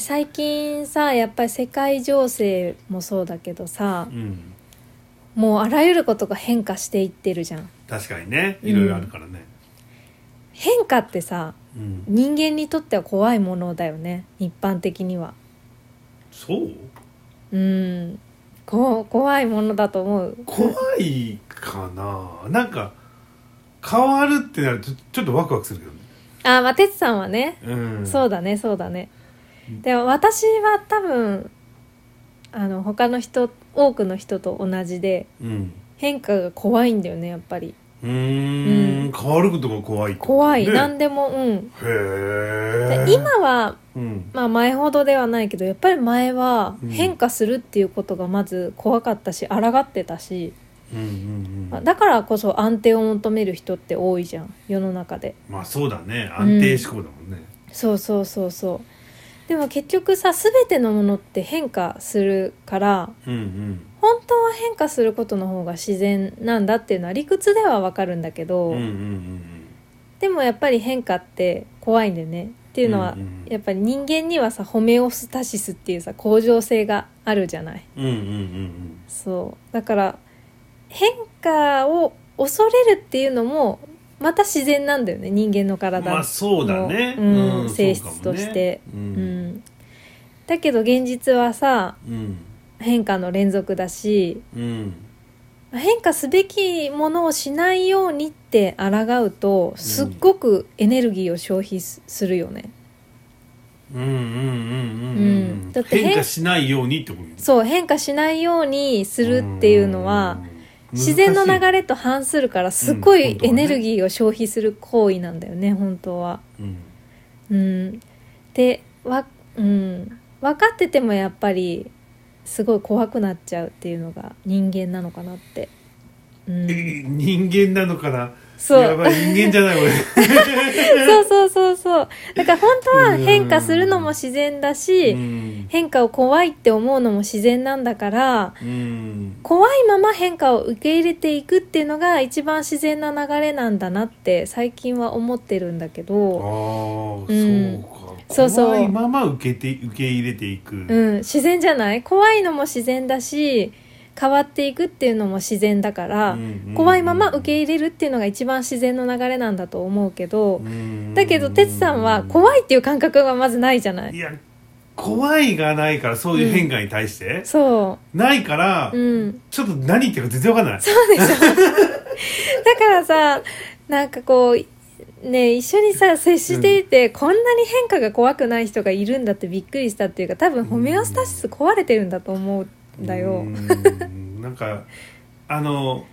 で最近さやっぱり世界情勢もそうだけどさうん。もうあらゆることが変化していってるじゃん。確かにね。いろいろあるからね。変化ってさうん、人間にとっては怖いものだよね。一般的には。そう？うん。こ怖いものだと思う。怖いかな。なんか変わるってなるとちょっとワクワクするけどね。あまあ哲さんはね、うん。そうだねそうだね。うんでも私は多分あの他の人多くの人と同じでうん。変化が怖いんだよねやっぱり。うーん。変わることが怖い怖い、ね何でもうん。へえで今はうん。まあ前ほどではないけどやっぱり前はうん。変化するっていうことがまず怖かったし抗ってたし、うんうんうんまあだからこそ安定を求める人って多いじゃん。世の中で。まあそうだね。安定志向だもんね。そうそうそうそうでも結局さ全てのものって変化するからうんうん。本当は変化することの方が自然なんだっていうのは理屈ではわかるんだけど、うんうんうんでもやっぱり変化って怖いんだよね。っていうのは、うんうんやっぱり人間にはさホメオスタシスっていうさ向上性があるじゃない。うんうんうんそう。だから変化を恐れるっていうのもまた自然なんだよね。人間のうん体の、まあそうだね。うんうん性質として。そうかもうねん、だけど現実はさうん変化の連続だしうん変化すべきものをしないようにって抗うとすっごくエネルギーを消費すするよね、うん。うん。うん。うん。ううん。ん。だって変変化しないようにってことそう変化しないようにするっていうのはうん。自然の流れと反するからすっごいうん本当はねエネルギーを消費する行為なんだよね本当は。いうん。うん、でわ、うん、分かっててもやっぱりすごい怖くなっちゃうっていうのが人間なのかなって。うん、え 人間なのかな？そう。やばい人間じゃない俺。そうそうそうそう。だから本当は変化するのも自然だし、うん。変化を怖いって思うのも自然なんだからうん。怖いまま変化を受け入れていくっていうのが一番自然な流れなんだなって最近は思ってるんだけああど、そううん。かそうそう。怖いまま受けて受け入れていく。うん、自然じゃない？怖いのも自然だし変わっていくっていうのも自然だから、うん怖いまま受け入れるっていうのが一番自然の流れなんだと思うけど、うんだけど哲さんは怖いっていう感覚がまずないじゃない？いや怖いがないからそういう変化に対して、そないから、ううん。ちょっと何言ってるか全然わかんない。そうでしょ。だからさなんかこうね一緒にさ接していて、こんなに変化が怖くない人がいるんだってびっくりしたっていうか多分ホメオスタシス壊れてるんだと思うんだよ、うん。なんかあの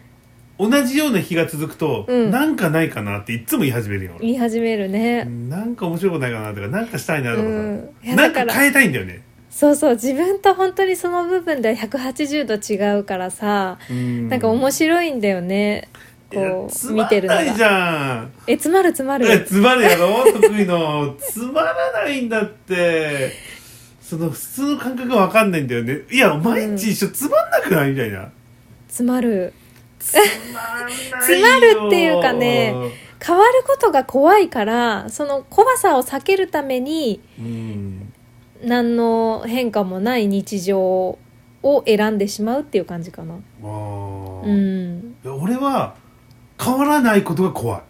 同じような日が続くと、うん。なんかないかなっていつも言い始めるよ俺言い始めるね、なんか面白いことないかなとかなんかしたいなとかさ、うん。なんだか変えたいんだよね、そうそう自分と本当にその部分では180度違うからさ、うん。なんか面白いんだよねこつう見てるのまんないじがゃん。え詰まる詰まる。えつまるやろ？得意の。つまらないんだって。その普通の感覚が分かんないんだよね。いや毎日一緒つまんなくない？みたいな。詰まる。つまつまるっていうかね変わることが怖いからその怖さを避けるためにうん。何の変化もない日常を選んでしまうっていう感じかな。うん。俺は変わらないことが怖い。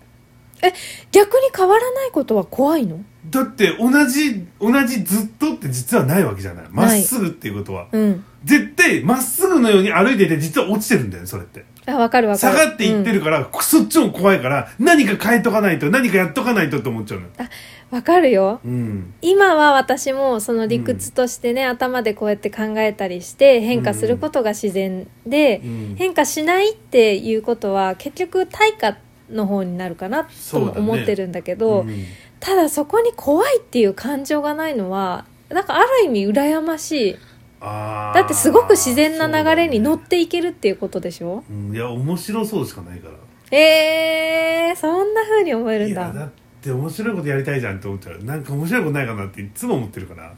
逆に変わらないことは怖いの？だって同じ同じずっとって実はないわけじゃない。まっすぐっていうことは。うん。絶対まっすぐのように歩いてて実は落ちてるんだよねそれって。あわかるわか下るがっていってるから、そっちも怖いから何か変えとかないと何かやっとかないとって思っちゃうのよ。うんわかるよ。うん。今は私もその理屈としてね、頭でこうやって考えたりして変化することが自然で、うん。変化しないっていうことは結局対価の方になるかなとも思ってるんだけどうん。ただそこに怖いっていう感情がないのはなんかある意味羨ましい。だってすごく自然な流れに乗っていけるっていうことでしょ？うんいや面白そうしかないから。えー、そんな風に思えるんだ。だって面白いことやりたいじゃんって思っちゃう。なんか面白いことないかなっていつも思ってるから。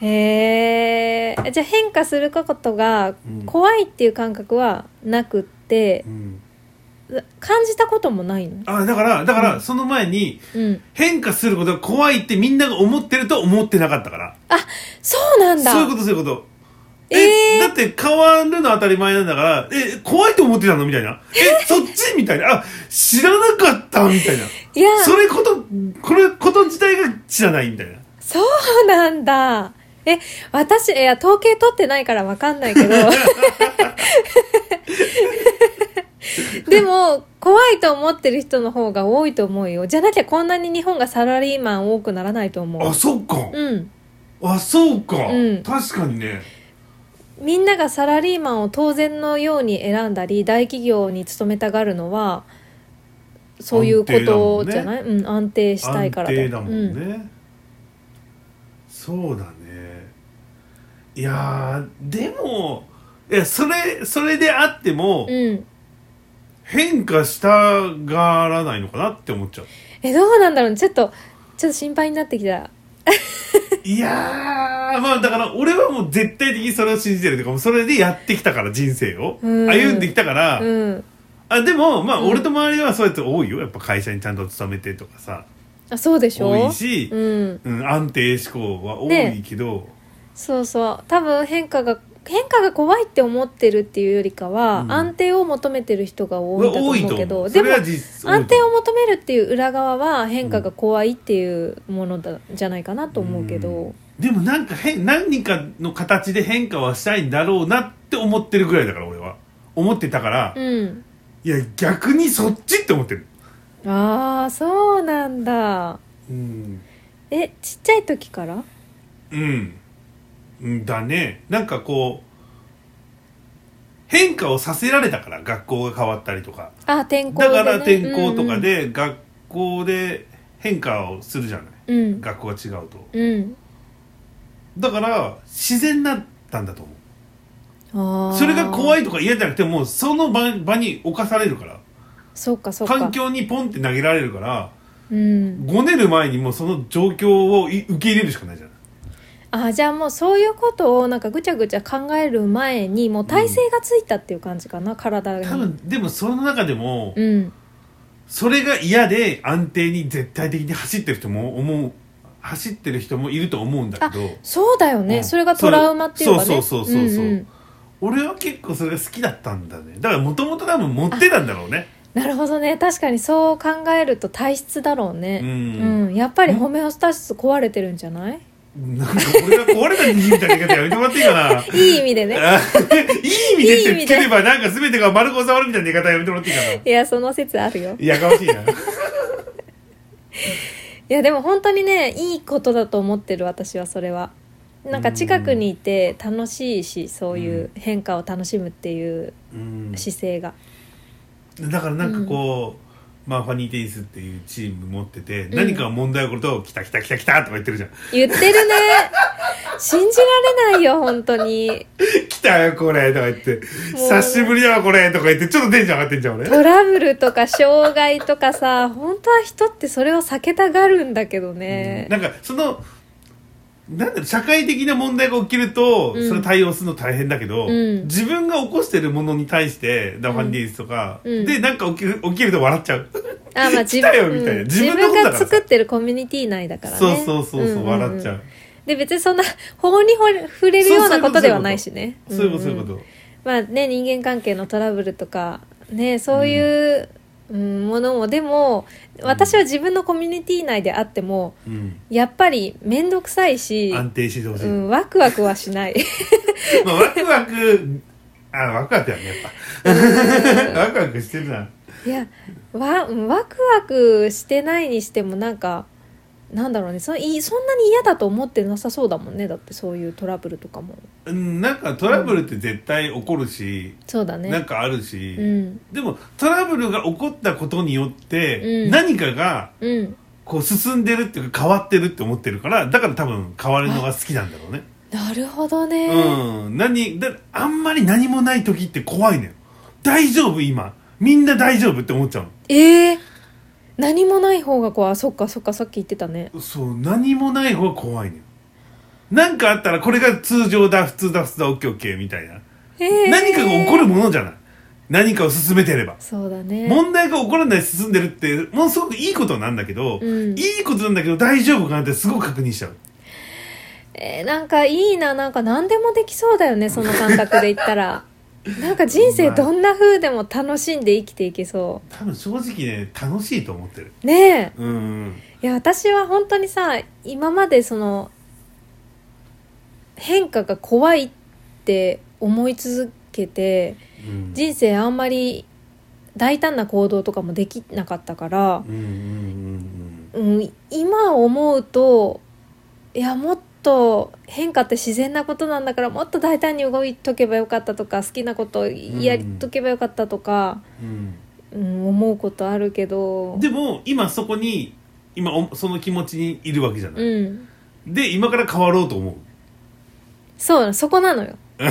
へえじゃあ変化することがうん。怖いっていう感覚はなくってうん感じたこともないの？あだからだからその前にうん。変化することが怖いってみんなが思ってると思ってなかったから。そうなんだ。そういうことそういうこと。えー。だって変わるの当たり前なんだからえ怖いと思ってたのみたいな。え そっちみたいな。あ知らなかったみたいな。いや。それことこれこと自体が知らないみたいな。そうなんだ。え私いや統計取ってないからわかんないけど でも怖いと思ってる人の方が多いと思うよ。じゃなきゃこんなに日本がサラリーマン多くならないと思あうそっか、うん。あそうか、うん。確かにね。みんながサラリーマンを当然のように選んだり大企業に勤めたがるのはそういうことじゃない、うん、安定したいから安定だもうん。ね、そうだね。いやーでもいやそれそれであっても、うん、変化したがらないのかなって思っちゃう。えどうなんだろうね。ちょっとちょっと心配になってきた。いやーまあだから俺はもう絶対的にそれを信じてるというかもうそれでやってきたから人生を、うん。歩んできたから、うん。あでもまあうん。俺と周りはそうやって多いよ。やっぱ会社にちゃんと勤めてとかさ。あそうでしょ？多いし、うん。うん、安定志向は多ねいけど、そうそう。多分変化が変化が怖いって思ってるっていうよりかは、うん。安定を求めてる人が多いんだと思うとけどでもれは実安定を求めるっていう裏側は変化が怖いっていうものだ、じゃないかなと思うけど、うん。でもなんか変何かの形で変化はしたいんだろうなって思ってるぐらいだから俺は。思ってたから、うん。いや逆にそっちって思ってる。ああそうなんだ。うん。えちっちゃい時から？うんうんだね。なんかこう変化をさせられたから学校が変わったりとか。あ転校で、ね、だから転校とかで学校で変化をするじゃない。うん。うん学校が違うと。うん。だから自然だったんだと思う。それが怖いいとか嫌じゃなくてもうその場場に侵されるから。そっかそっか。環境にポンって投げられるからうん。ごねる前にもうその状況をい受け入れるしかないじゃないあじゃあもうそういうことをなんかぐちゃぐちゃ考える前にもう体勢がついたっていう感じかな、体に多分でもその中でもうん。それが嫌で安定に絶対的に走ってる人も思う走ってる人もいると思うんだけど。そうだよね、うん。それがトラウマっていうかね。そうそうそうそうそう。んん。俺は結構それが好きだったんだね。だからもともと多分持ってたんだろうね。なるほどね。確かにそう考えると体質だろううねん、うん、やっぱりホメオスタシス壊れてるんじゃない？なんか俺が壊れた人間みたいな言い方やめてもらっていいかな？いい意味でね。あ いい意味でってつければなんか全てが丸く収まるみたいな言い方やめてもらっていいかな？いやその説あるよ。いやかましいな。いやでも本当にねいいことだと思ってる私はそれは。なんか近くにいて楽しいしそういう変化を楽しむっていううん。姿勢が。だからなんかこう、まあファニーテニスっていうチーム持ってて、ん。何か問題起こると「来た来た来た来た」とか言ってるじゃん。言ってるね。信じられないよ本当に「来たよこれ」とか言って「もう久しぶりだわこれ」とか言ってちょっとテンション上がってんじゃん俺。トラブルとか障害とかさ本当は人ってそれを避けたがるんだけどね、なんかそのなんだろう社会的な問題が起きると、うん。それ対応するの大変だけど、うん。自分が起こしてるものに対してダファンディースとか、うん。でなんか起きる起きると笑っちゃう、あまあ自来たよみたいな。うん。自分のことだからが作ってるコミュニティ内だからね。そうそうそうそう、んんん。笑っちゃう。で別にそんな法に触れるようなことではないしね。そういうことそういうこと、まあね人間関係のトラブルとかねそういう、うん、ものもでも私は自分のコミュニティ内であってもうん。やっぱり面倒くさいし、安定してほしい、うん、ワクワクはしない。まあワクワクあワクワクやねやっぱ。ワクワクしてるな。いやわうんワクワクしてないにしてもなんかなんだろうね。そいそんなに嫌だと思ってなさそうだもんね。だってそういうトラブルとかも。うんなんかトラブルって絶対起こるし、そうだね。なんかあるし、うん。でもトラブルが起こったことによって、うん。何かがうん。こう進んでるっていうか変わってるって思ってるからだから多分変わるのが好きなんだろうね。なるほどね、うん。何だあんまり何もない時って怖いのよ。大丈夫今。みんな大丈夫って思っちゃうええ何もない方が怖い。あそっかそっかさっき言ってたね。のそう何もない方が怖いのよ。なんかあったらこれが通常だ普通だ普通だオッケーオッケーみたいな、ええ何かが起こるものじゃない。何かを進めてれば。そうだね。問題が起こらないで進んでるってものすごくいいことなんだけど、うん。いいことなんだけど大丈夫かなってすごく確認しちゃう。えーなんかいいな。なんか何でもできそうだよねその感覚で言ったら なんか人生どんな風でも楽しんで生きていけそ多分正直ね楽しいと思ってる。うねえ。うんうん。いや私は本当にさ今までその変化が怖いって思い続けてうん。人生あんまり大胆な行動とかもできなかったからう、んうんうん。うん、今思うといやもっと変化って自然なことなんだからもっと大胆に動いとけばよかったとか好きなことやりとけばよかったとか、うん。うん、思うことあるけど。でも今そこに今おその気持ちにいるわけじゃない、うん。で今から変わろうと思う。そうそこなのよ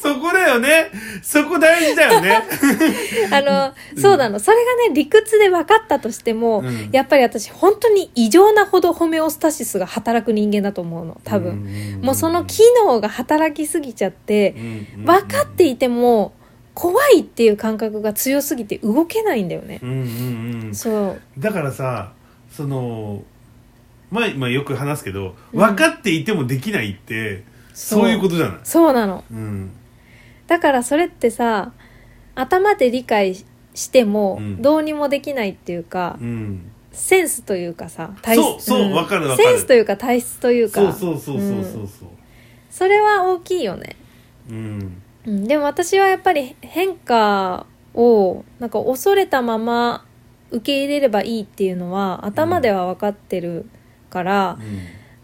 そこだよねそこ大事だよね あの、そうなの。それがね、理屈で分かったとしても、うんやっぱり私、本当に異常なほどホメオスタシスが働く人間だと思うの、多分。分もうその機能が働きすぎちゃって、分かっていいても、怖いっていう感覚が強すぎて動けないんだよね。うんうんうんそう。だからさそのまあ、まあよく話すけどうん分かっていてもできないって、そう。いうことじゃない？そうなの。うん。だからそれってさ、頭で理解してもうん。どうにもできないっていうか、うん。センスというかさ、体そうそうかるわかる。センスというか体質というか、そうそうそうそうそうそう。それは大きいよね。うん。うん、でも私はやっぱり変化をなんか恐れたまま受け入れればいいっていうのは頭では分かってるから、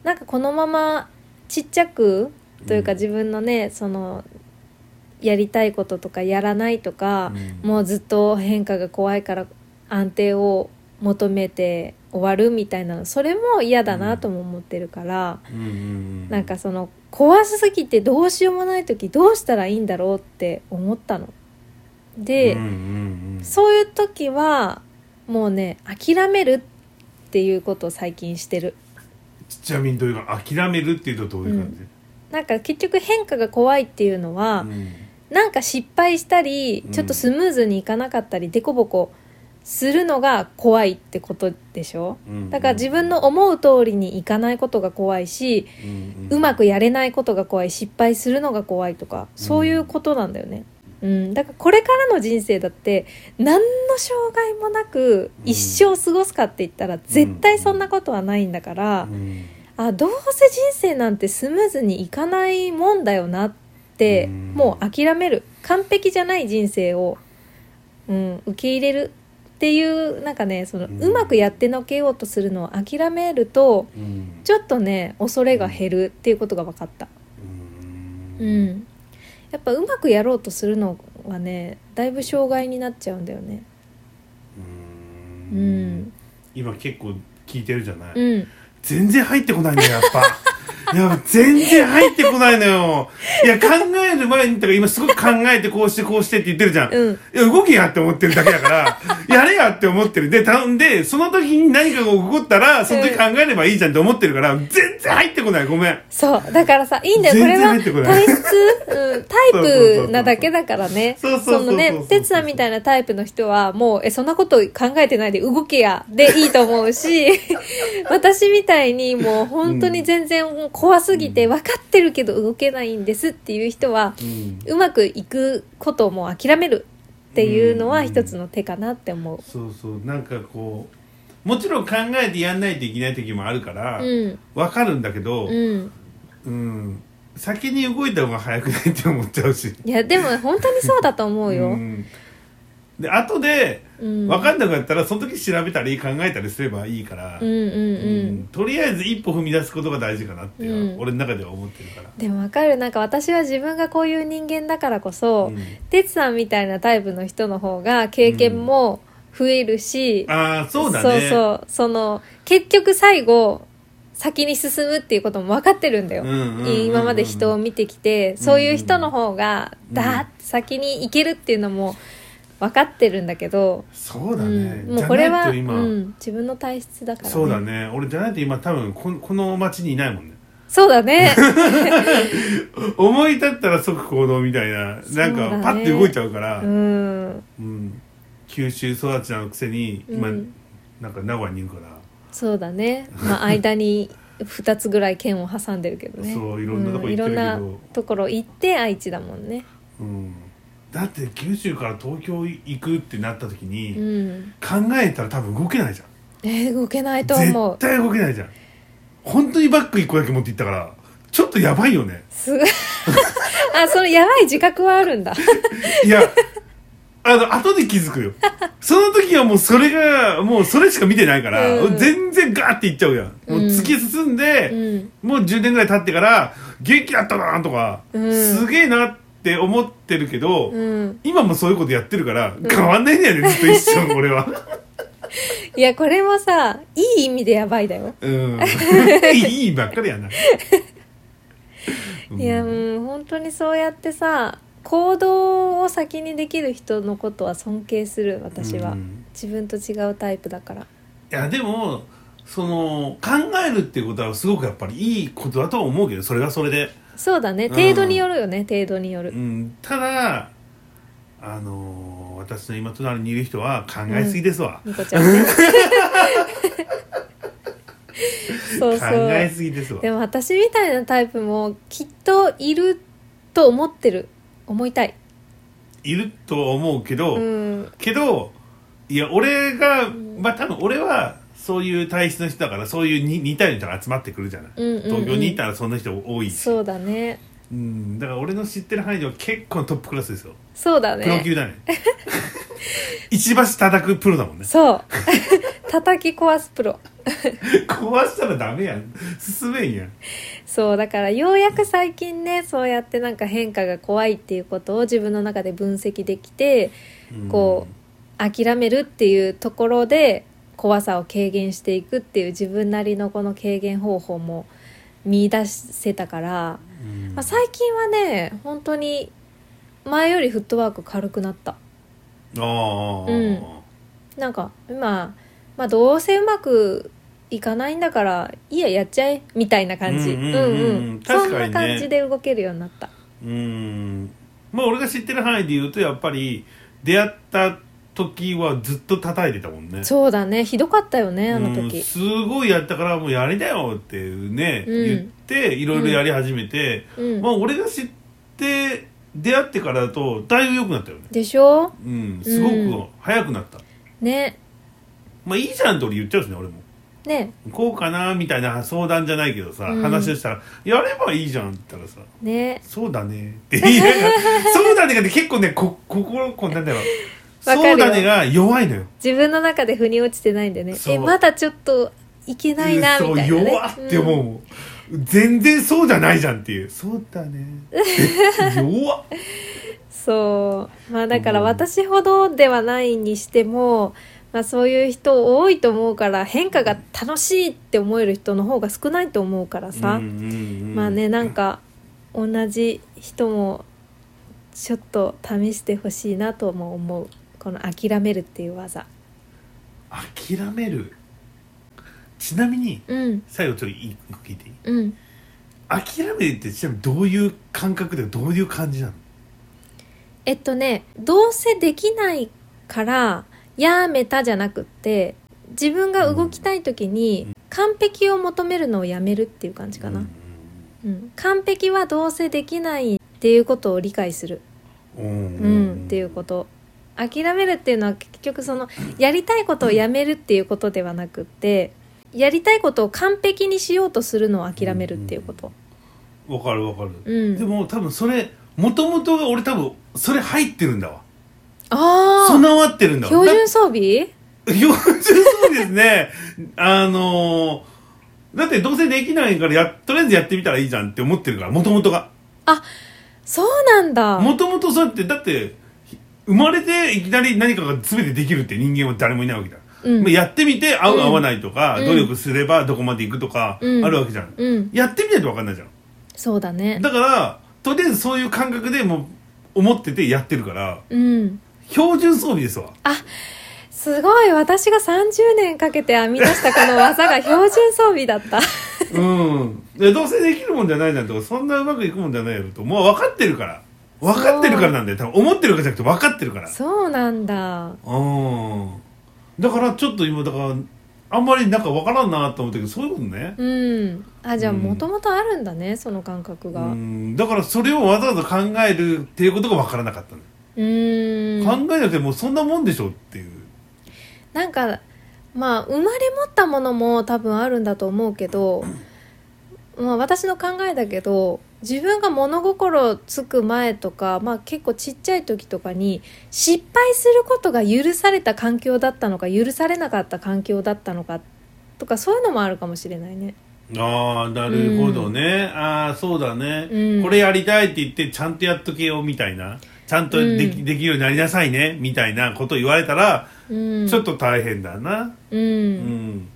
なんかこのままちっちゃくというかうん自分のねそのやりたいこととかやらないとか、うんもうずっと変化が怖いから安定を求めて終わるみたいなのそれも嫌だなとも思ってるから。うんなんかその怖すぎてどうしようもない時どうしたらいいんだろうって思ったの。で、うんうんうんそういう時はもうね諦めるっていうことを最近してる。ちなみにどういうか諦めるっていうとどういう感じ、なんか結局変化が怖いっていうのは、うん。なんか失敗したりうん。ちょっとスムーズにいかなかったりデコボコするのが怖いってことでしょ？うん。だから自分の思う通りにいかないことが怖いし、うん。うまくやれないことが怖い失敗するのが怖いとかそういうことなんだよね、うん、だからこれからの人生だって何の障害もなく一生過ごすかって言ったら絶対そんなことはないんだから、うんあどうせ人生なんてスムーズにいかないもんだよなって、うん。もう諦める。完璧じゃない人生を、うん、受け入れるっていうなんかねその、ううんまくやってのけようとするのを諦めるとうん。ちょっとね恐れが減るっていうことが分かった。ううん。ん、やっぱうまくやろうとするのはねだいぶ障害になっちゃうんだよね。ううんん、今結構聞いてるじゃない、うん、全然入ってこないんだよやっぱ。いや全然入ってこないのよ。いや考える前にとか今すごく考えてこうしてこうしてって言ってるじゃん、うん、いや動けやって思ってるだけだから やれやって思ってる。で頼んでその時に何かが起こったらその時考えればいいじゃんって思ってるから全然入ってこない。ごめん。そう。だからさいいんだよ。これは体質、うん、タイプなだけだからね。そうそうそうそうのね哲さんみたいなタイプの人はもうえそんなこと考えてないで動けや。でいいと思うし 私みたいにもう本当に全然怖すぎて分かってるけど動けないんですっていう人はうまくいくことをもう諦めるっていうのは一つの手かなって思う。そうそう。なんかこうもちろん考えてやんないといけない時もあるからうん、わかるんだけどうん、うん。先に動いた方が早くないって思っちゃうし。いやでも本当にそうだと思うよ。んで後でうん、分かんなくなったらその時調べたり考えたりすればいいから、うんうんうん。うん。とりあえず一歩踏み出すことが大事かなっていうのは、うん。俺の中では思ってるから。でもわかる。なんか私は自分がこういう人間だからこそ、うん。てつさんみたいなタイプの人の方が経験も増えるし、ああそうだね。そうそう。その結局最後先に進むっていうことも分かってるんだよ、うんうんうんうん今まで人を見てきてそういう人の方がだーって先に行けるっていうのも分かってるんだけど、そうだうね、ん、もうこれは、今、ん、自分の体質だから、ね、そうだね。俺じゃないと今多分ここの町にいないもんね。そうだね。思い立ったら即行動みたいななんかパッて動いちゃうから、うん。うん。九州育ちなのくせに今、うん。なんか名古屋にいるから、そうだね。まあ間に2つぐらい県を挟んでるけどね。そういろんなとこ行ってるけど。うんいろんなところ行って愛知だもんね。うん、だって九州から東京行くってなった時うに、ん。考えたら多分動けないじゃん。えー動けないと思う。絶対動けないじゃん。本当にバッグ1個だけ持って行ったからちょっとやばいよね。すごい。あそのやばい自覚はあるんだ。いやあの後で気づくよ。その時はもうそれがもうそれしか見てないから、うん。全然ガーっていっちゃうやん、もう突き進んで、うん。もう10年ぐらい経ってから元気だったなとか、うん。すげえなって思ってるけど、うん。今もそういうことやってるから変わんないんだよね、ずっと一緒 俺は。いやこれもさいい意味でやばいだよ。うん。いいばっかりやな、うん。いやもう本当にそうやってさ行動を先にできる人のことは尊敬する私は、うん。自分と違うタイプだから。いやでもその考えるっていうことはすごくやっぱりいいことだとは思うけどそれはそれで、そうだね。うん。程度によるよね、程度による。うん、ただあのー私の今隣にいる人は考えすぎですわ、ニコちゃんね。そう考そう。えすぎですわ。でも私みたいなタイプもきっといると思ってる。思いたい。いると思うけど、うん。けどいや俺がまあ多分俺はそういう体質の人だからそういうに似たような人が集まってくるじゃない、うんうんうん。東京に行ったらそんな人多いし。そうだね。うん、だから俺の知ってる範囲では結構トップクラスですよ。そうだプロね級だね。一橋叩くプロだもんね。そう。叩き壊すプロ。壊したらダメやん。進めんやん。そうだからようやく最近ねそうやってなんか変化が怖いっていうことを自分の中で分析できてこう諦めるっていうところで怖さを軽減していくっていう自分なりのこの軽減方法も見出せたから、うん、まあ、最近はね本当に前よりフットワーク軽くなった。ああ、うん。なんか今、まあ、どうせうまくいかないんだからいいややっちゃえみたいな感じ。うんうんうんうん。そんな感じで動けるようになった。うん。まあ俺が知ってる範囲で言うとやっぱり出会った時はずっと叩いてたもんね。そうだね。ひどかったよねあのうん時すごいやったからもうやりだよってね、うん。言っていろいろやり始めて、うん、まあ俺が知って出会ってからだとだいぶ良くなったよね。でしょ？うんすごく早くなった、ね。まあいいじゃんって俺言っちゃうんですね俺も。ね。こうかなみたいな相談じゃないけどさ、うん。話をしたら「やればいいじゃん」って言ったらさね「そうだね」って言いながら「そうだね」がね結構ねこ心こうなんだろう「わかるよそうだね」が弱いのよ。自分の中で腑に落ちてないんでね。そう。えまだちょっといけないなみたいな、ね、そう弱って思う。もん、全然そうじゃないじゃんっていう。そうだね。弱っ。そう。まあだからうん。私ほどではないにしても、まあ、そういう人多いと思うから変化が楽しいって思える人の方が少ないと思うからさ、うんうんうん。まあねなんか同じ人もちょっと試してほしいなとも思うこの諦めるっていう技。諦める？ちなみにうん。最後ちょっと一個聞いていい？うん。諦めるってちなみにどういう感覚でどういう感じなの？えっとねどうせできないからやめたじゃなくって自分が動きたい時に完璧を求めるのをやめるっていう感じかな、うん。完璧はどうせできないっていうことを理解する、うん。うん。っていうこと諦めるっていうのは結局そのやりたいことをやめるっていうことではなくってやりたいことを完璧にしようとするのを諦めるっていうこと。わかるわかる、うん。でも多分それもともとが俺多分それ入ってるんだわ。ああ備わってるんだわ。標準装備？だ 標準そうですね。あのーだってどうせできないからやとりあえずやってみたらいいじゃんって思ってるからもともとがそうなんだ。もともとそうやってだってひ生まれていきなり何かが全てできるって人間は誰もいないわけだ、うん。まあやってみて合ううん。合わないとか、うん。努力すればどこまで行くとかあうん。るわけじゃん、うん。やってみないと分かんないじゃん。そうだね。だからとりあえずそういう感覚でもう思っててやってるからうん。標準装備ですわ。すごい。私が30年かけて編み出したこの技が 標準装備だった。うん。でどうせできるもんじゃないなんてそんなうまくいくもんじゃないよと。もう分かってるから分かってるからなんだよ。多分思ってるかじゃなくて分かってるから。そうなんだ。うん。だからちょっと今だからあんまりなんか分からんなと思ったけどそういうことね。うん。あじゃあうん。もともとあるんだねその感覚が。ううん。だからそれをわざわざ考えるっていうことが分からなかったの、ーん。考えなくてもうそんなもんでしょっていう。なんかまあ生まれ持ったものも多分あるんだと思うけど、まあ、私の考えだけど自分が物心つく前とか、まあ、結構ちっちゃい時とかに失敗することが許された環境だったのか許されなかった環境だったのかとかそういうのもあるかもしれないね。ああなるほどね、ああそうだね、うん。これやりたいって言ってちゃんとやっとけよみたいな。ちゃんとでき,、うん。できるようになりなさいねみたいなこと言われたら、うん、ちょっと大変だな。うん。うん。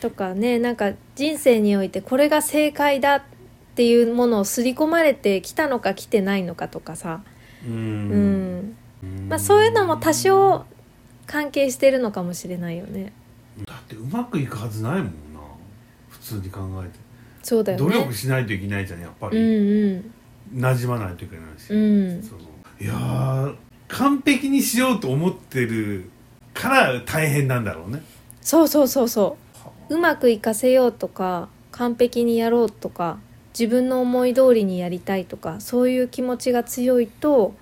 とかねなんか人生においてこれが正解だっていうものを刷り込まれてきたのか来てないのかとかさ、ううん。ん、まあ、そういうのも多少関係してるのかもしれないよね。だってうまくいくはずないもんな。普通に考えて、そうだよね。努力しないといけないじゃんやっぱうんり、うん。馴染まないといけないし、うん。そのいやー完璧にしようと思ってるから大変なんだろうね。そうそうそうそう。うまくいかせようとか完璧にやろうとか自分の思い通りにやりたいとかそういう気持ちが強いと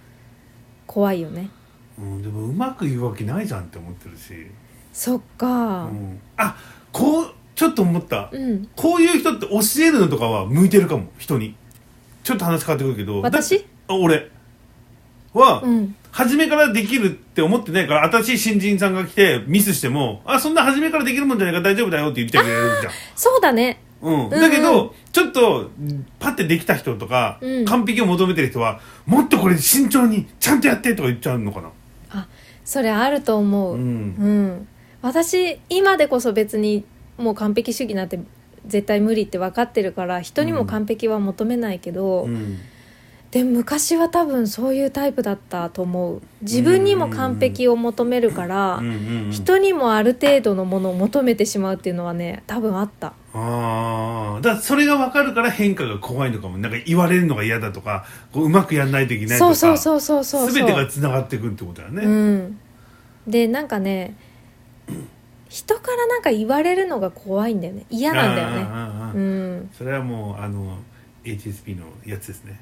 怖いよね。うん、でもうまくいくわけないじゃんって思ってるし、そっか。うん、あこうちょっと思った。うん。こういう人って教えるのとかは向いてるかも人に。ちょっと話変わってくるけど。私？俺。は、うん。初めからできるって思ってないから新しい新人さんが来てミスしてもあそんな初めからできるもんじゃないから大丈夫だよって言ってくれるじゃん。そうだねうん、ん。だけど、ちょっとパッてできた人とか、うん。完璧を求めてる人はもっとこれ慎重にちゃんとやってとか言っちゃうのかな。それあると思う、ううん。ん私今でこそ別にもう完璧主義なんて絶対無理って分かってるから人にも完璧は求めないけど、うん。でも昔は多分そういうタイプだったと思う。自分にも完璧を求めるから、うん。うん。うん。人にもある程度のものを求めてしまうっていうのはね多分あったああだからそれが分かるから変化が怖いのかも。なんか言われるのが嫌だとかこううまくやんないといけないとかそうそうそうそうそう。そう全てがつながってくるってことだよね、うん。でなんかね人からなんか言われるのが怖いんだよね。嫌なんだよね。あーあーあー。うん。それはもうあの HSP のやつですね。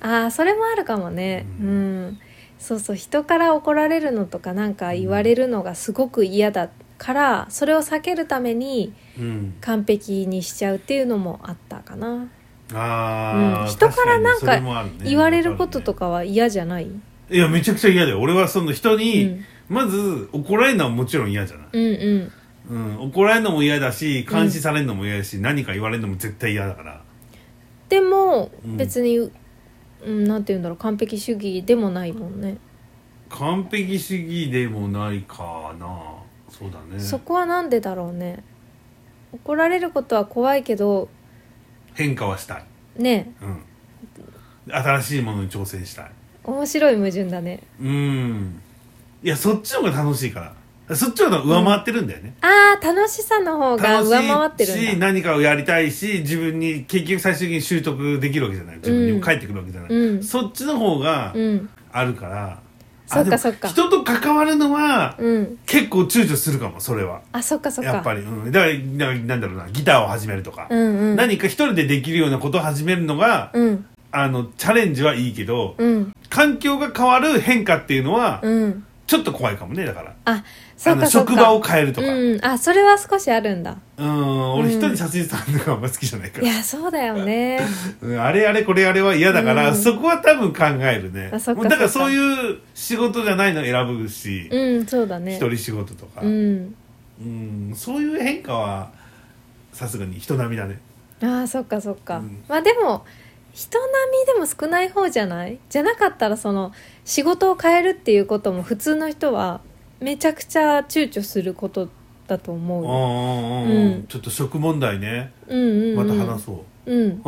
ああそれもあるかもね。ううんん、そうそう人から怒られるのとかなんか言われるのがすごく嫌だからそれを避けるためにうん。完璧にしちゃうっていうのもあったかな、ああ、うん。人からなんか言われることとかかは嫌じゃない、いやめちゃくちゃ嫌だよ。俺はその人うに、ん、まず怒られるのはもちろん嫌じゃない、うんうん。うん、怒られるのも嫌だし監視されるのも嫌だし、何か言われるのも絶対嫌だから。でもうん。別に、うん、なんて言うんだろう。完璧主義でもないもんね、完璧主義でもないかなそうだね。そこはなんでだろうね。怒られることは怖いけど変化はしたい、ね。うん、新しいものに挑戦したい。面白い矛盾だね。うん。いやそっちの方が楽しいから。そっちの方が上回ってるんだよね、ああ楽しさの方が上回ってる楽し何かをやりたいし自分に結局最終的に習得できるわけじゃない。自分にも返ってくるわけじゃない、うん。そっちの方がうん。あるから、そっかそっか。人と関わるのはうん。結構躊躇するかもそれは。あそっかそっか。やっぱり、うん、だからななんだろうなギターを始めるとか、うんうん。何か一人でできるようなことを始めるのが、うん。あのチャレンジはいいけど、うん。環境が変わる変化っていうのは、うん。ちょっと怖いかもねだから。あそあの職場を変えるとか、うん。うんあそれは少しあるんだ。俺うん。一人写真さんとかあんま好きじゃないかいら、やそうだよね。うんあれあれこれあれは嫌だから、うん。そこは多分考えるね。あそっかもうだからそっかそういう仕事じゃないの選ぶし、うんそうだね。一人仕事とか、うん。うんそういう変化はさすがに人並みだね。ああそっかそっか、うん。まあでも人並みでも少ない方じゃない？じゃなかったらその仕事を変えるっていうことも普通の人はめちゃくちゃ躊躇することだと思う。よああ、うん。ちょっと食問題ね。うんうん、うん、また話そう、うん。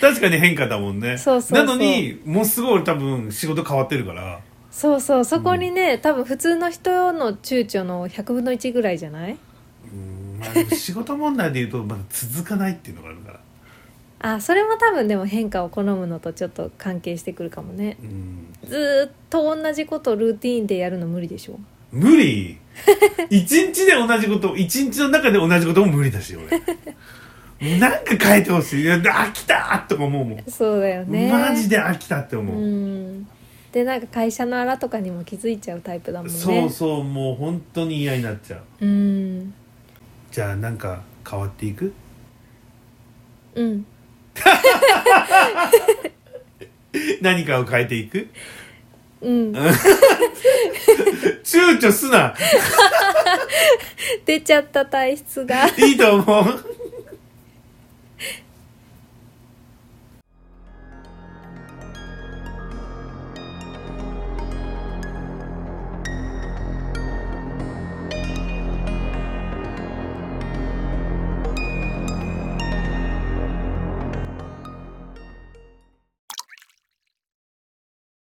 確かに変化だもんね。そうそうなのにもうすごい俺多分仕事変わってるから。そうそう。そこにね、多分普通の人の躊躇の100分の1ぐらいじゃない？うん。まあ仕事問題で言うとまだ続かないっていうのがあるからあそれも多分でも変化を好むのとちょっと関係してくるかもね。うん。ずーっと同じことをルーティーンでやるの無理でしょ。無理？一日で同じこと一日の中で同じことも無理だし俺。なんか変えてほしい。いや飽きたとか思うもん、そうだよね。マジで飽きたってう思う、ん。でなんか会社のあらとかにも気づいちゃうタイプだもんね。そうそうもう本当に嫌になっちゃう。うん。じゃあなんか変わっていく？うん何かを変えていく？うん。躊躇すな。出ちゃった体質が。いいと思う